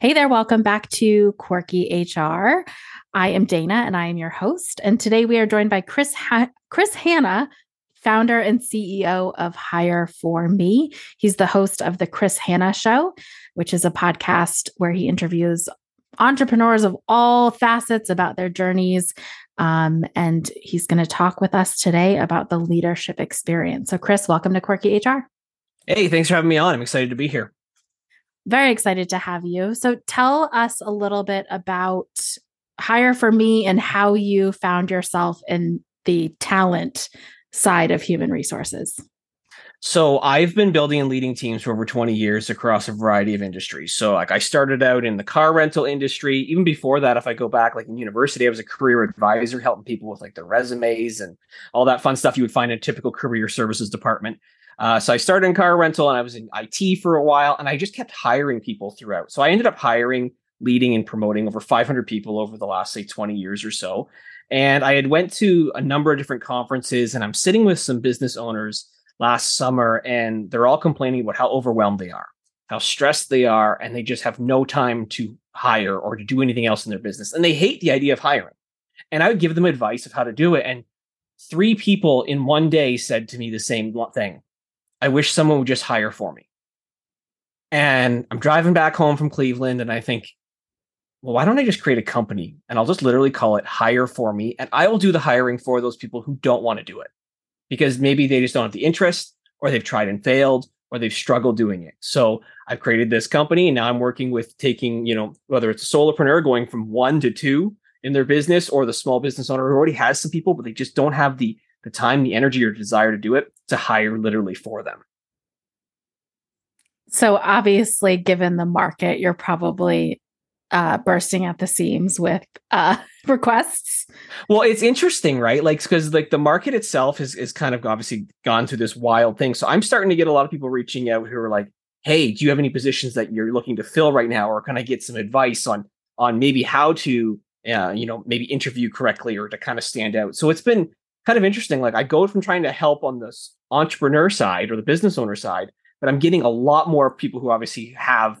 Hey there, welcome back to Quirky HR. I am Dana and I am your host. And today we are joined by Chris ha- Chris Hanna, founder and CEO of Hire for Me. He's the host of the Chris Hanna Show, which is a podcast where he interviews entrepreneurs of all facets about their journeys. Um, and he's going to talk with us today about the leadership experience. So, Chris, welcome to Quirky HR. Hey, thanks for having me on. I'm excited to be here. Very excited to have you. So tell us a little bit about Hire for Me and how you found yourself in the talent side of human resources. So I've been building and leading teams for over 20 years across a variety of industries. So like I started out in the car rental industry. Even before that, if I go back like in university, I was a career advisor helping people with like their resumes and all that fun stuff you would find in a typical career services department. Uh, so I started in car rental and I was in IT for a while and I just kept hiring people throughout. So I ended up hiring, leading and promoting over 500 people over the last say 20 years or so. And I had went to a number of different conferences and I'm sitting with some business owners last summer and they're all complaining about how overwhelmed they are, how stressed they are, and they just have no time to hire or to do anything else in their business. And they hate the idea of hiring. And I would give them advice of how to do it. And three people in one day said to me the same thing I wish someone would just hire for me. And I'm driving back home from Cleveland and I think, well, why don't I just create a company and I'll just literally call it Hire for Me and I will do the hiring for those people who don't want to do it because maybe they just don't have the interest or they've tried and failed or they've struggled doing it. So I've created this company and now I'm working with taking, you know, whether it's a solopreneur going from one to two in their business or the small business owner who already has some people, but they just don't have the the time, the energy, or desire to do it to hire literally for them. So obviously, given the market, you're probably uh, bursting at the seams with uh, requests. Well, it's interesting, right? Like because like the market itself is is kind of obviously gone through this wild thing. So I'm starting to get a lot of people reaching out who are like, "Hey, do you have any positions that you're looking to fill right now, or can I get some advice on on maybe how to, uh, you know, maybe interview correctly or to kind of stand out?" So it's been kind of interesting. Like I go from trying to help on this entrepreneur side or the business owner side, but I'm getting a lot more people who obviously have,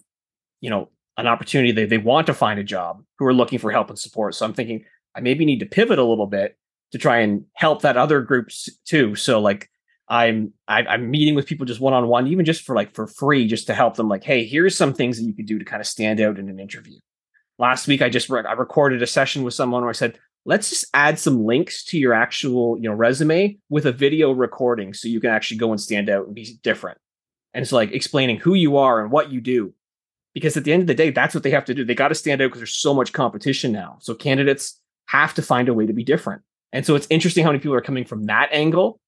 you know, an opportunity. They they want to find a job who are looking for help and support. So I'm thinking I maybe need to pivot a little bit to try and help that other groups too. So like I'm I, am meeting with people just one on one, even just for like for free, just to help them. Like, hey, here's some things that you could do to kind of stand out in an interview. Last week, I just re- I recorded a session with someone where I said, let's just add some links to your actual you know resume with a video recording so you can actually go and stand out and be different. And it's like explaining who you are and what you do. Because at the end of the day that's what they have to do. They got to stand out because there's so much competition now. So candidates have to find a way to be different. And so it's interesting how many people are coming from that angle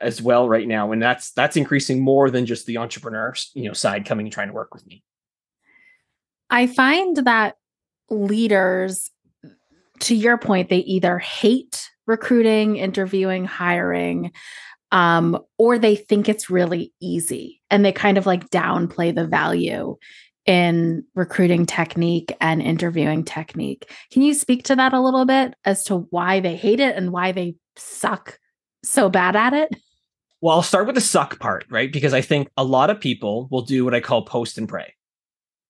as well right now. And that's that's increasing more than just the entrepreneur you know side coming and trying to work with me. I find that leaders to your point, they either hate recruiting, interviewing, hiring, um, or they think it's really easy and they kind of like downplay the value in recruiting technique and interviewing technique. Can you speak to that a little bit as to why they hate it and why they suck so bad at it? Well, I'll start with the suck part, right? Because I think a lot of people will do what I call post and pray.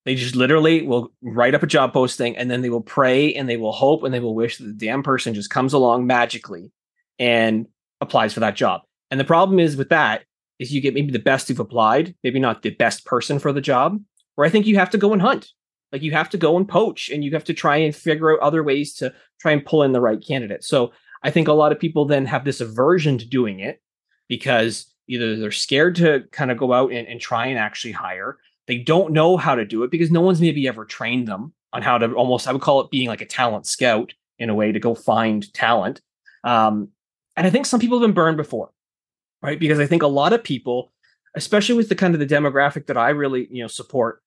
They just literally will write up a job posting and then they will pray and they will hope and they will wish that the damn person just comes along magically and applies for that job. And the problem is with that is you get maybe the best who've applied, maybe not the best person for the job, where I think you have to go and hunt. Like you have to go and poach and you have to try and figure out other ways to try and pull in the right candidate. So I think a lot of people then have this aversion to doing it because either they're scared to kind of go out and, and try and actually hire they don't know how to do it because no one's maybe ever trained them on how to almost, I would call it being like a talent scout in a way to go find talent. Um, and I think some people have been burned before, right? Because I think a lot of people, especially with the kind of the demographic that I really, you know, support,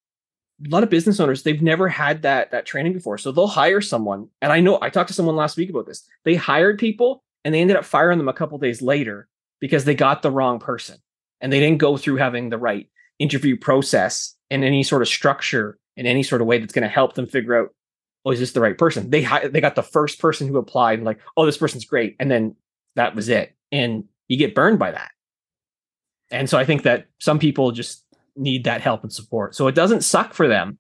a lot of business owners, they've never had that that training before. So they'll hire someone. And I know I talked to someone last week about this. They hired people and they ended up firing them a couple days later because they got the wrong person and they didn't go through having the right interview process and any sort of structure in any sort of way that's going to help them figure out, oh, is this the right person? They they got the first person who applied, like, oh, this person's great, and then that was it, and you get burned by that. And so I think that some people just need that help and support. So it doesn't suck for them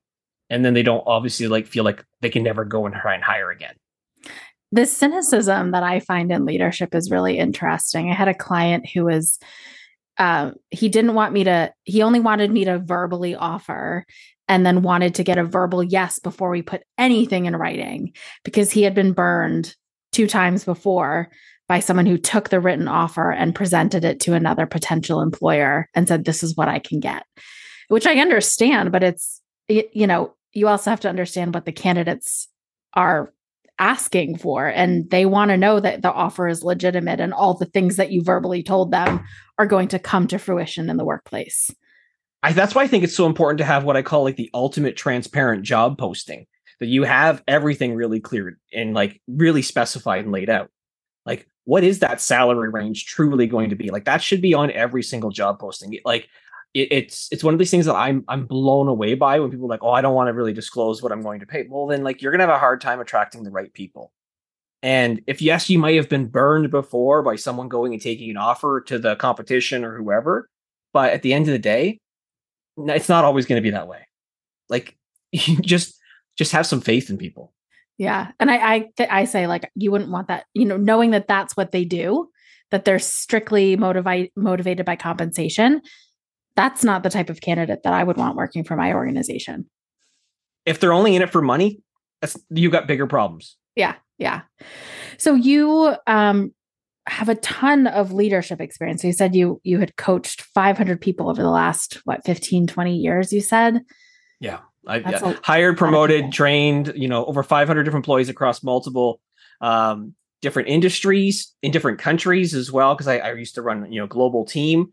and then they don't obviously like feel like they can never go and try and hire again the cynicism that i find in leadership is really interesting i had a client who was uh, he didn't want me to he only wanted me to verbally offer and then wanted to get a verbal yes before we put anything in writing because he had been burned two times before by someone who took the written offer and presented it to another potential employer and said this is what I can get which I understand but it's you know you also have to understand what the candidates are asking for and mm-hmm. they want to know that the offer is legitimate and all the things that you verbally told them are going to come to fruition in the workplace. I, that's why I think it's so important to have what I call like the ultimate transparent job posting that you have everything really clear and like really specified and laid out. Like, what is that salary range truly going to be? Like, that should be on every single job posting. Like, it, it's it's one of these things that I'm I'm blown away by when people like, oh, I don't want to really disclose what I'm going to pay. Well, then like you're gonna have a hard time attracting the right people. And if yes, you might have been burned before by someone going and taking an offer to the competition or whoever, but at the end of the day, it's not always going to be that way. Like just just have some faith in people. Yeah, and I I I say like you wouldn't want that, you know, knowing that that's what they do, that they're strictly motivated motivated by compensation. That's not the type of candidate that I would want working for my organization. If they're only in it for money, you got bigger problems. Yeah, yeah. So you um have a ton of leadership experience. So you said you you had coached 500 people over the last what 15 20 years you said? Yeah. I yeah. hired, promoted, trained, you know, over 500 different employees across multiple um, different industries in different countries as well because I, I used to run, you know, global team.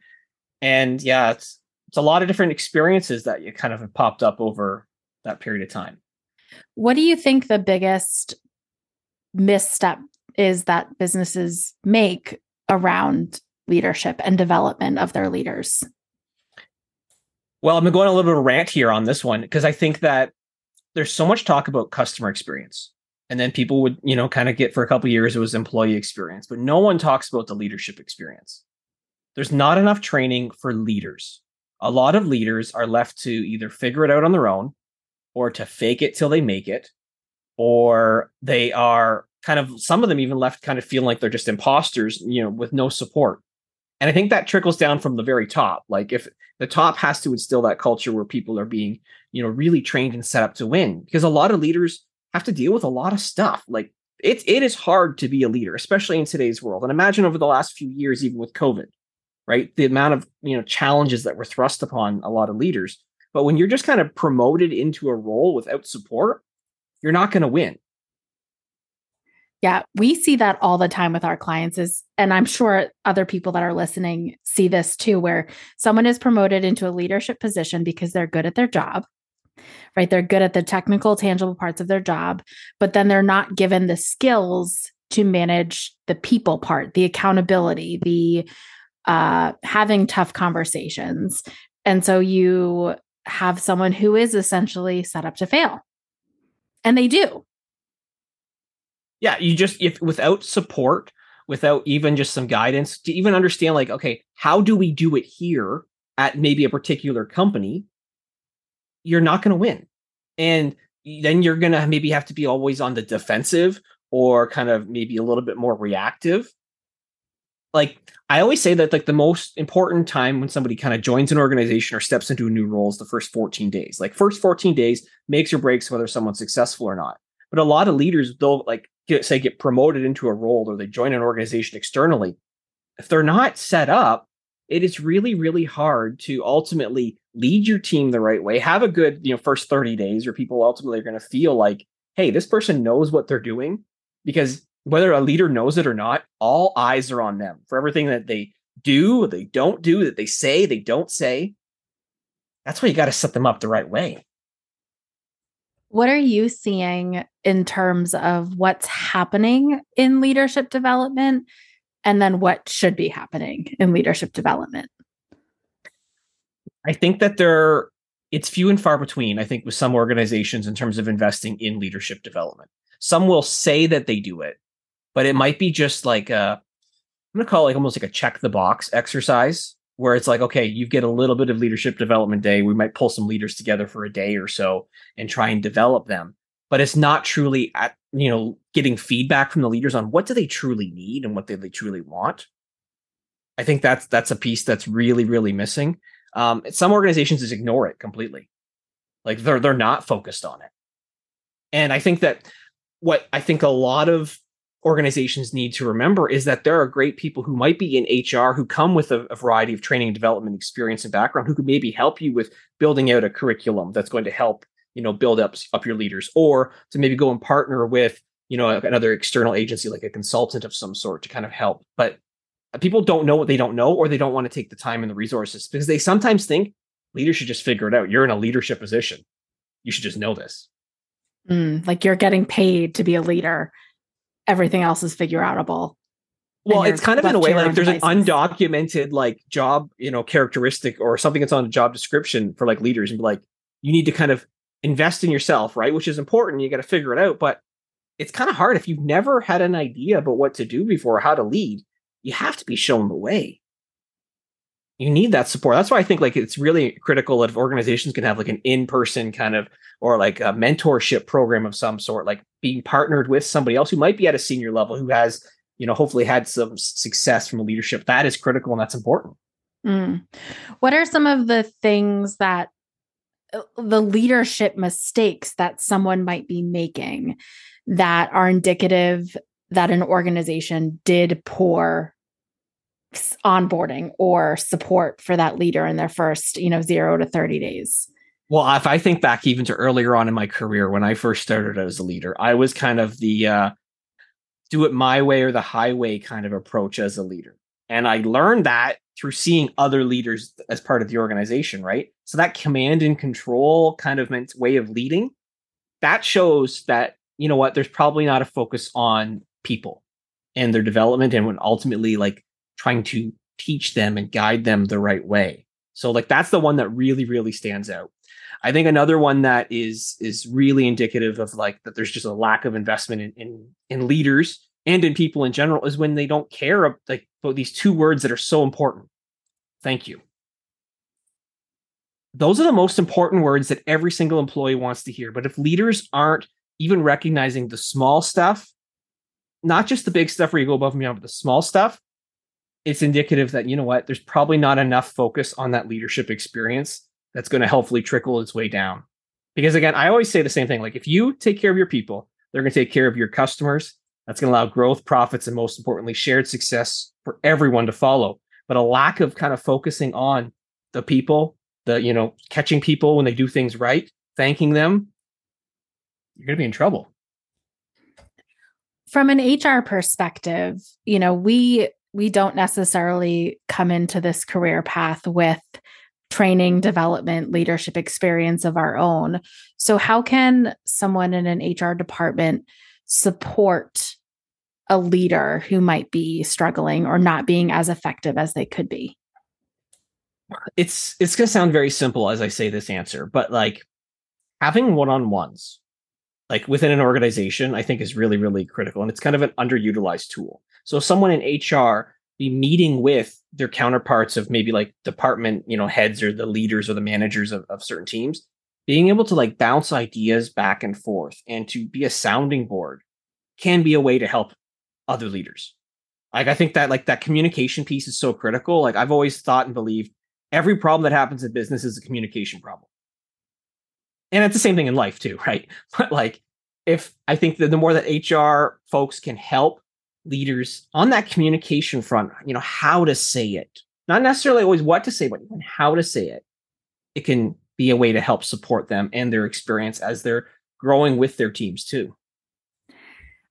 And yeah, it's it's a lot of different experiences that you kind of have popped up over that period of time. What do you think the biggest misstep is that businesses make around leadership and development of their leaders? Well, I'm going a little bit of a rant here on this one because I think that there's so much talk about customer experience. And then people would, you know, kind of get for a couple years it was employee experience, but no one talks about the leadership experience. There's not enough training for leaders. A lot of leaders are left to either figure it out on their own or to fake it till they make it, or they are kind of some of them even left kind of feeling like they're just imposters, you know, with no support. And I think that trickles down from the very top. Like if the top has to instill that culture where people are being, you know, really trained and set up to win, because a lot of leaders have to deal with a lot of stuff. Like it, it is hard to be a leader, especially in today's world. And imagine over the last few years, even with COVID, right? The amount of you know challenges that were thrust upon a lot of leaders. But when you're just kind of promoted into a role without support, you're not going to win. Yeah, we see that all the time with our clients is and I'm sure other people that are listening see this too where someone is promoted into a leadership position because they're good at their job. Right? They're good at the technical tangible parts of their job, but then they're not given the skills to manage the people part, the accountability, the uh having tough conversations. And so you have someone who is essentially set up to fail. And they do yeah you just if without support without even just some guidance to even understand like okay how do we do it here at maybe a particular company you're not going to win and then you're going to maybe have to be always on the defensive or kind of maybe a little bit more reactive like i always say that like the most important time when somebody kind of joins an organization or steps into a new role is the first 14 days like first 14 days makes or breaks whether someone's successful or not but a lot of leaders they'll like get, say get promoted into a role or they join an organization externally, if they're not set up, it is really really hard to ultimately lead your team the right way. Have a good you know first thirty days where people ultimately are going to feel like, hey, this person knows what they're doing because whether a leader knows it or not, all eyes are on them for everything that they do, they don't do, that they say, they don't say. That's why you got to set them up the right way. What are you seeing in terms of what's happening in leadership development and then what should be happening in leadership development? I think that there it's few and far between, I think, with some organizations in terms of investing in leadership development. Some will say that they do it, but it might be just like a I'm gonna call it like almost like a check the box exercise where it's like, okay, you get a little bit of leadership development day. We might pull some leaders together for a day or so and try and develop them. But it's not truly at, you know, getting feedback from the leaders on what do they truly need and what do they truly want. I think that's that's a piece that's really, really missing. Um, some organizations just ignore it completely. Like they're they're not focused on it. And I think that what I think a lot of organizations need to remember is that there are great people who might be in HR who come with a, a, variety of training and development experience and background who could maybe help you with building out a curriculum that's going to help you know build up up your leaders or to maybe go and partner with you know another external agency like a consultant of some sort to kind of help. But people don't know what they don't know or they don't want to take the time and the resources because they sometimes think leaders should just figure it out. You're in a leadership position. You should just know this. Mm, like you're getting paid to be a leader everything else is figure outable. Well, it's kind of in a way like there's devices. an undocumented like job, you know, characteristic or something that's on a job description for like leaders and be like, you need to kind of invest in yourself, right? Which is important. You got to figure it out. But it's kind of hard if you've never had an idea about what to do before, how to lead. You have to be shown the way. You need that support. That's why I think like it's really critical that if organizations can have like an in-person kind of or like a mentorship program of some sort, like being partnered with somebody else who might be at a senior level who has, you know, hopefully had some success from leadership. That is critical and that's important. Mm. What are some of the things that uh, the leadership mistakes that someone might be making that are indicative that an organization did poor onboarding or support for that leader in their first, you know, 0 to 30 days? Well, if I think back even to earlier on in my career when I first started as a leader, I was kind of the uh, do it my way or the highway kind of approach as a leader. And I learned that through seeing other leaders as part of the organization, right? So that command and control kind of meant way of leading, that shows that, you know what, there's probably not a focus on people and their development and when ultimately like trying to teach them and guide them the right way. So like that's the one that really, really stands out. I think another one that is is really indicative of like that there's just a lack of investment in in, in leaders and in people in general is when they don't care like about these two words that are so important. Thank you. Those are the most important words that every single employee wants to hear. But if leaders aren't even recognizing the small stuff, not just the big stuff where you go above and beyond, but the small stuff, it's indicative that you know what, there's probably not enough focus on that leadership experience that's going to helpfully trickle its way down. Because again, I always say the same thing like if you take care of your people, they're going to take care of your customers. That's going to allow growth, profits, and most importantly, shared success for everyone to follow. But a lack of kind of focusing on the people, the, you know, catching people when they do things right, thanking them, you're going to be in trouble. From an HR perspective, you know, we we don't necessarily come into this career path with training, development, leadership experience of our own. So, how can someone in an HR department support a leader who might be struggling or not being as effective as they could be? It's it's going to sound very simple as I say this answer, but like having one-on-ones like within an organization I think is really really critical and it's kind of an underutilized tool. So someone in HR be meeting with their counterparts of maybe like department, you know, heads or the leaders or the managers of, of certain teams, being able to like bounce ideas back and forth and to be a sounding board can be a way to help other leaders. Like I think that like that communication piece is so critical. Like I've always thought and believed every problem that happens in business is a communication problem. And it's the same thing in life too, right? But like if I think that the more that HR folks can help leaders on that communication front, you know, how to say it, not necessarily always what to say, but even how to say it, it can be a way to help support them and their experience as they're growing with their teams too.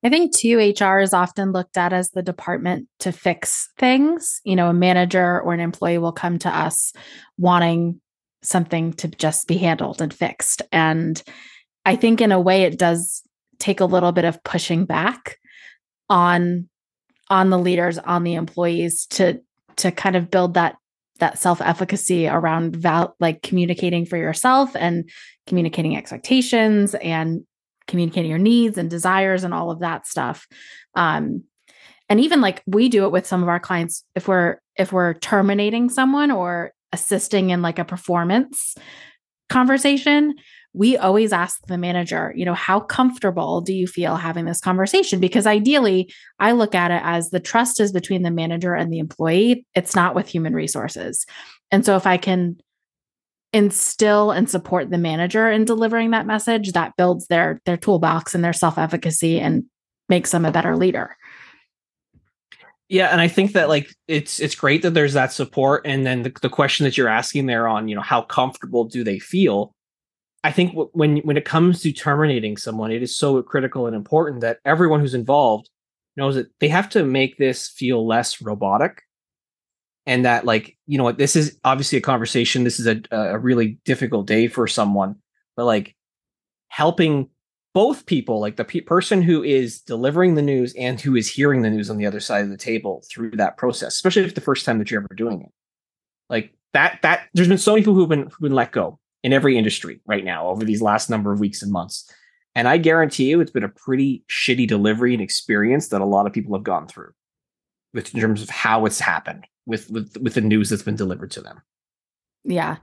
I think too, HR is often looked at as the department to fix things. You know, a manager or an employee will come to us wanting something to just be handled and fixed. And I think in a way it does take a little bit of pushing back on on the leaders on the employees to to kind of build that that self-efficacy around val- like communicating for yourself and communicating expectations and communicating your needs and desires and all of that stuff um and even like we do it with some of our clients if we're if we're terminating someone or assisting in like a performance conversation we always ask the manager you know how comfortable do you feel having this conversation? Because ideally i look at it as the trust is between the manager and the employee. It's not with human resources. And so if i can instill and support the manager in delivering that message that builds their their toolbox and their self-efficacy and makes them a better leader yeah, and I think that like it's it's great that there's that support, and then the, the question that you're asking there on you know how comfortable do they feel? I think w- when when it comes to terminating someone, it is so critical and important that everyone who's involved knows that they have to make this feel less robotic, and that like you know what this is obviously a conversation. This is a a really difficult day for someone, but like helping both people, like the pe- person who is delivering the news and who is hearing the news on the other side of the table through that process, especially if it's the first time that you're ever doing it. Like that, that there's been so many people who've been who've been let go in every industry right now over these last number of weeks and months. And I guarantee you it's been a pretty shitty delivery and experience that a lot of people have gone through with in terms of how it's happened with with with the news that's been delivered to them. Yeah.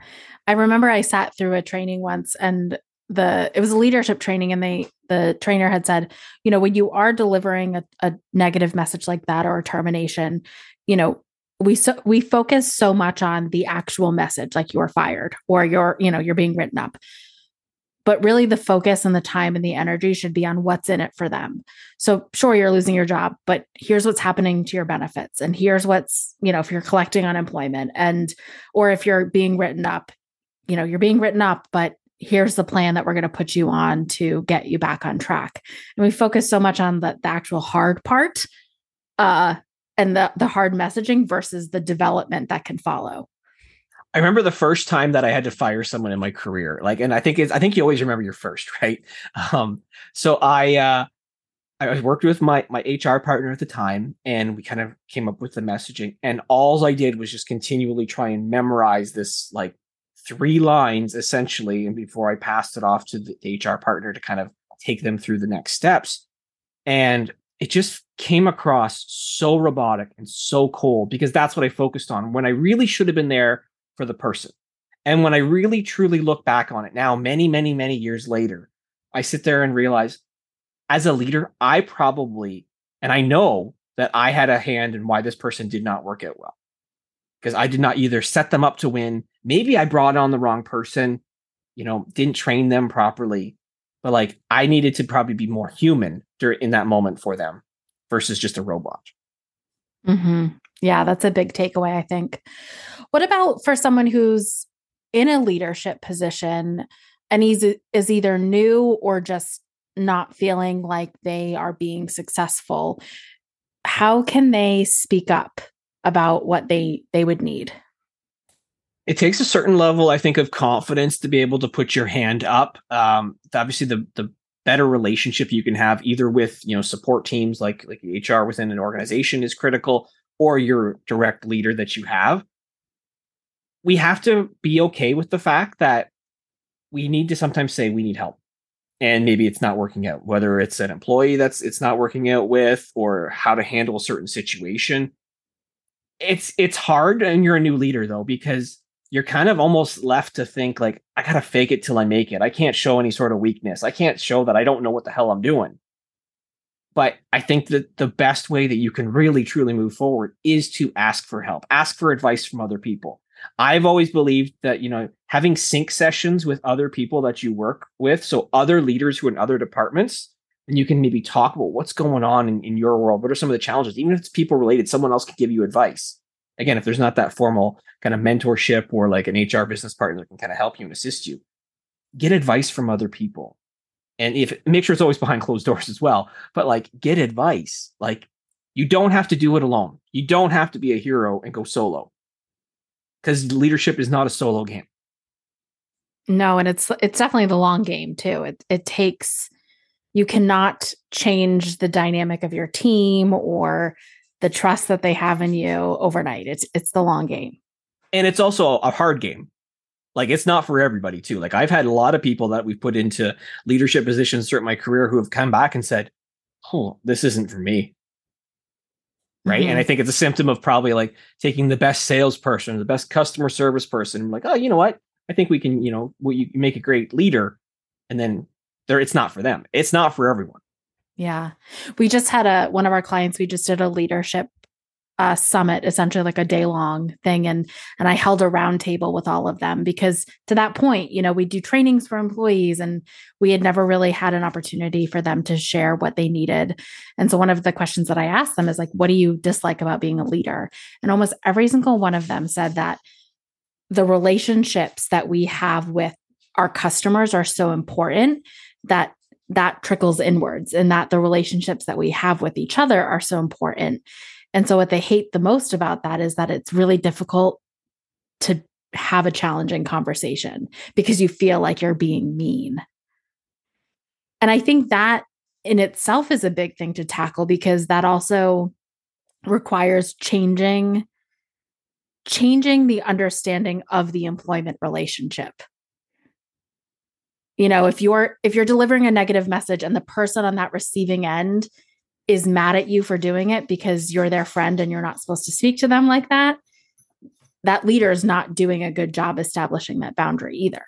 I remember I sat through a training once and the it was a leadership training and they the trainer had said you know when you are delivering a, a negative message like that or a termination you know we so we focus so much on the actual message like you're fired or you're you know you're being written up. But really the focus and the time and the energy should be on what's in it for them. So sure you're losing your job but here's what's happening to your benefits and here's what's you know if you're collecting unemployment and or if you're being written up you know you're being written up but here's the plan that we're going to put you on to get you back on track. And we focus so much on the, the actual hard part uh, and the, the hard messaging versus the development that can follow. I remember the first time that I had to fire someone in my career. Like, and I think it's, I think you always remember your first, right? Um, so I, uh, I worked with my my HR partner at the time, and we kind of came up with the messaging. And all I did was just continually try and memorize this like three lines essentially, and before I passed it off to the HR partner to kind of take them through the next steps. And it just came across so robotic and so cold because that's what I focused on when I really should have been there for the person. And when I really truly look back on it now, many, many, many years later, I sit there and realize as a leader, I probably, and I know that I had a hand in why this person did not work out well because I did not either set them up to win. Maybe I brought on the wrong person, you know, didn't train them properly. But like I needed to probably be more human during in that moment for them versus just a robot. Mm-hmm. Yeah, that's a big takeaway, I think. What about for someone who's in a leadership position and he's is either new or just not feeling like they are being successful? How can they speak up about what they they would need it takes a certain level i think of confidence to be able to put your hand up. Um, obviously the the better relationship you can have either with you know support teams like like hr within an organization is critical or your direct leader that you have. We have to be okay with the fact that we need to sometimes say we need help. And maybe it's not working out whether it's an employee that's it's not working out with or how to handle a certain situation. It's it's hard and you're a new leader though because you're kind of almost left to think like I got to fake it till I make it. I can't show any sort of weakness. I can't show that I don't know what the hell I'm doing. But I think that the best way that you can really truly move forward is to ask for help. Ask for advice from other people. I've always believed that, you know, having sync sessions with other people that you work with, so other leaders who are in other departments, and you can maybe talk about what's going on in, in your world. What are some of the challenges? Even if it's people related, someone else could give you advice. Again, if there's not that formal kind of mentorship or like an HR business partner that can kind of help you and assist you, get advice from other people. And if make sure it's always behind closed doors as well, but like get advice. Like you don't have to do it alone. You don't have to be a hero and go solo. Because leadership is not a solo game. No, and it's it's definitely the long game too. It it takes you cannot change the dynamic of your team or the trust that they have in you overnight. It's it's the long game. And it's also a hard game. Like it's not for everybody too. Like I've had a lot of people that we've put into leadership positions throughout my career who have come back and said, "Oh, this isn't for me." right? Mm-hmm. And I think it's a symptom of probably like taking the best salesperson, the best customer service person, like, oh, you know what? I think we can, you know, you make a great leader, and then there, it's not for them. It's not for everyone. Yeah, we just had a one of our clients. We just did a leadership uh, summit, essentially like a day long thing, and and I held a roundtable with all of them because to that point, you know, we do trainings for employees, and we had never really had an opportunity for them to share what they needed. And so one of the questions that I asked them is like, "What do you dislike about being a leader?" And almost every single one of them said that the relationships that we have with our customers are so important that that trickles inwards and that the relationships that we have with each other are so important and so, what they hate the most about that is that it's really difficult to have a challenging conversation because you feel like you're being mean. And I think that in itself is a big thing to tackle because that also requires changing changing the understanding of the employment relationship you know if you're if you're delivering a negative message and the person on that receiving end is mad at you for doing it because you're their friend and you're not supposed to speak to them like that, that leader is not doing a good job establishing that boundary either.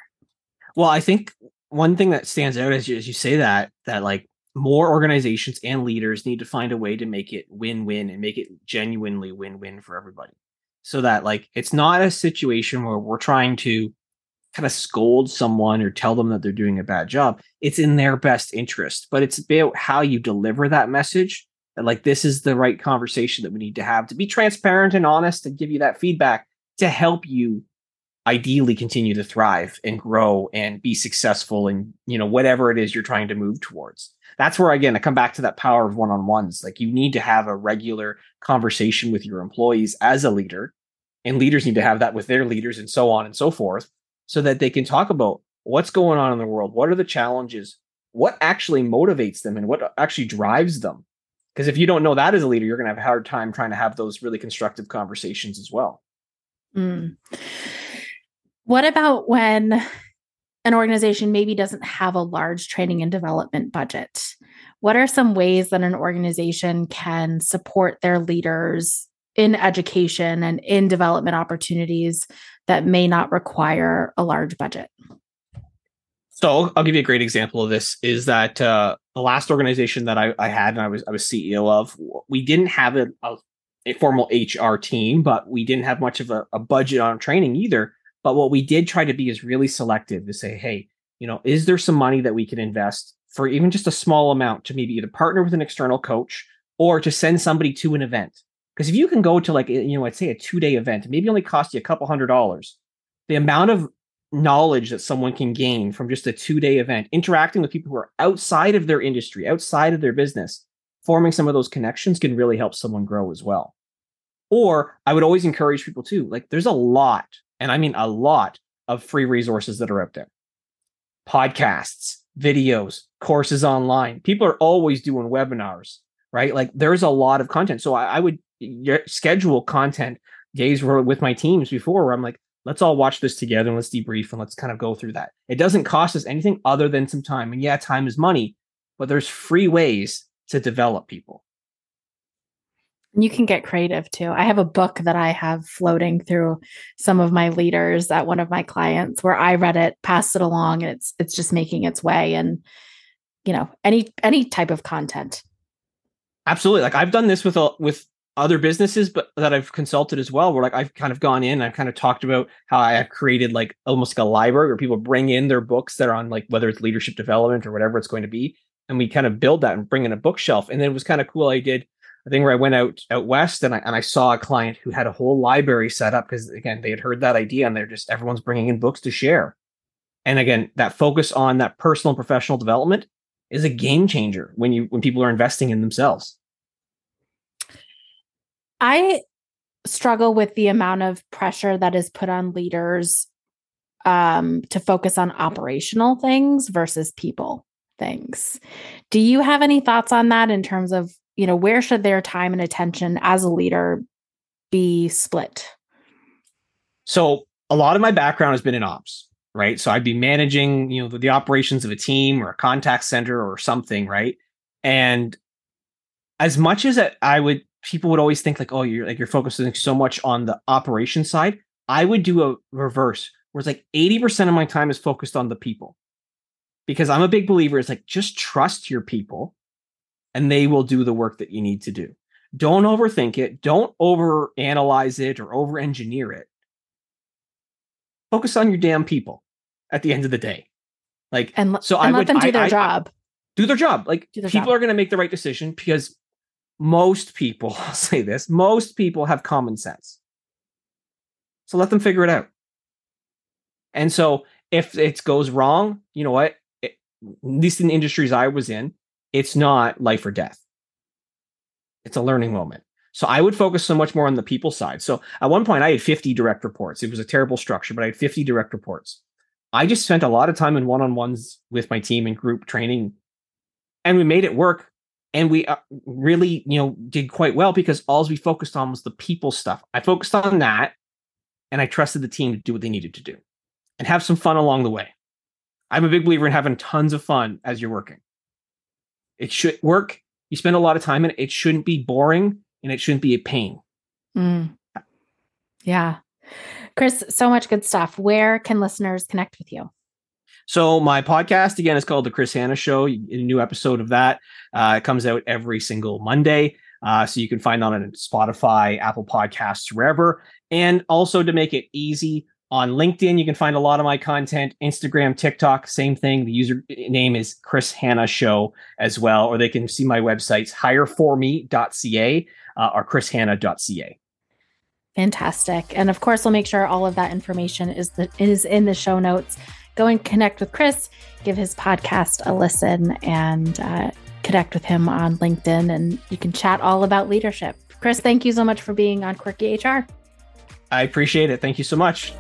Well, I think one thing that stands out as you, as you say that, that like more organizations and leaders need to find a way to make it win-win and make it genuinely win-win for everybody. So that like it's not a situation where we're trying to kind of scold someone or tell them that they're doing a bad job. It's in their best interest, but it's about how you deliver that message. That like this is the right conversation that we need to have to be transparent and honest and give you that feedback to help you ideally continue to thrive and grow and be successful in you know whatever it is you're trying to move towards that's where again i come back to that power of one-on-ones like you need to have a regular conversation with your employees as a leader and leaders need to have that with their leaders and so on and so forth so that they can talk about what's going on in the world, what are the challenges, what actually motivates them, and what actually drives them. Because if you don't know that as a leader, you're going to have a hard time trying to have those really constructive conversations as well. Mm. What about when an organization maybe doesn't have a large training and development budget? What are some ways that an organization can support their leaders in education and in development opportunities that may not require a large budget? So I'll give you a great example of this is that uh, the last organization that I, I, had and I was I was CEO of, we didn't have a, a, a formal HR team, but we didn't have much of a, a, budget on training either. But what we did try to be is really selective to say, hey, you know, is there some money that we can invest for even just a small amount to maybe either partner with an external coach or to send somebody to an event because if you can go to like, you know, I'd say a two day event, maybe only cost you a couple hundred dollars, the amount of knowledge that someone can gain from just a two day event, interacting with people who are outside of their industry, outside of their business, forming some of those connections can really help someone grow as well. Or I would always encourage people too, like there's a lot, and I mean a lot of free resources that are out there. Podcasts, videos, courses online. People are always doing webinars, right? Like there's a lot of content. So I, I would schedule content days with my teams before where I'm like, let's all watch this together and let's debrief and let's kind of go through that. It doesn't cost us anything other than some time. And yeah, time is money, but there's free ways to develop people. You can get creative too. I have a book that I have floating through some of my leaders at one of my clients where I read it, passed it along, and it's it's just making its way. And you know, any any type of content. Absolutely. Like I've done this with a, with other businesses but that I've consulted as well where like I've kind of gone in I've kind of talked about how I have created like almost like a library where people bring in their books that are on like whether it's leadership development or whatever it's going to be and we kind of build that and bring in a bookshelf and then it was kind of cool I did a thing where I went out out west and I and I saw a client who had a whole library set up because again they had heard that idea and they're just everyone's bringing in books to share. And again that focus on that personal and professional development is a game changer when you when people are investing in themselves I struggle with the amount of pressure that is put on leaders um, to focus on operational things versus people things. Do you have any thoughts on that in terms of, you know, where should their time and attention as a leader be split? So, a lot of my background has been in ops, right? So, I'd be managing, you know, the, the operations of a team or a contact center or something, right? And as much as I would people would always think like, oh, you're like you're focusing so much on the operation side. I would do a reverse where it's like 80% of my time is focused on the people. Because I'm a big believer, it's like just trust your people and they will do the work that you need to do. Don't overthink it. Don't over analyze it or over engineer it. Focus on your damn people at the end of the day. Like, and, so and I let would, them do their I, job. I, do their job. Like, their people job. are going to make the right decision because most people, I'll say this, most people have common sense. So let them figure it out. And so if it goes wrong, you know what? It, at least in the industries I was in, it's not life or death. It's a learning moment. So I would focus so much more on the people side. So at one point, I had 50 direct reports. It was a terrible structure, but I had 50 direct reports. I just spent a lot of time in one on ones with my team and group training, and we made it work. And we uh, really, you know, did quite well because all we focused on was the people stuff. I focused on that, and I trusted the team to do what they needed to do, and have some fun along the way. I'm a big believer in having tons of fun as you're working. It should work. You spend a lot of time in it. It shouldn't be boring, and it shouldn't be a pain. Mm. Yeah. Chris, so much good stuff. Where can listeners connect with you? So my podcast again is called the Chris Hanna Show. A new episode of that uh, it comes out every single Monday. Uh, so you can find that on Spotify, Apple Podcasts, wherever. And also to make it easy on LinkedIn, you can find a lot of my content. Instagram, TikTok, same thing. The username is Chris Hanna Show as well. Or they can see my websites hireforme.ca uh, or chrishanna.ca. Fantastic. And of course, we'll make sure all of that information is the is in the show notes. Go and connect with Chris, give his podcast a listen, and uh, connect with him on LinkedIn, and you can chat all about leadership. Chris, thank you so much for being on Quirky HR. I appreciate it. Thank you so much.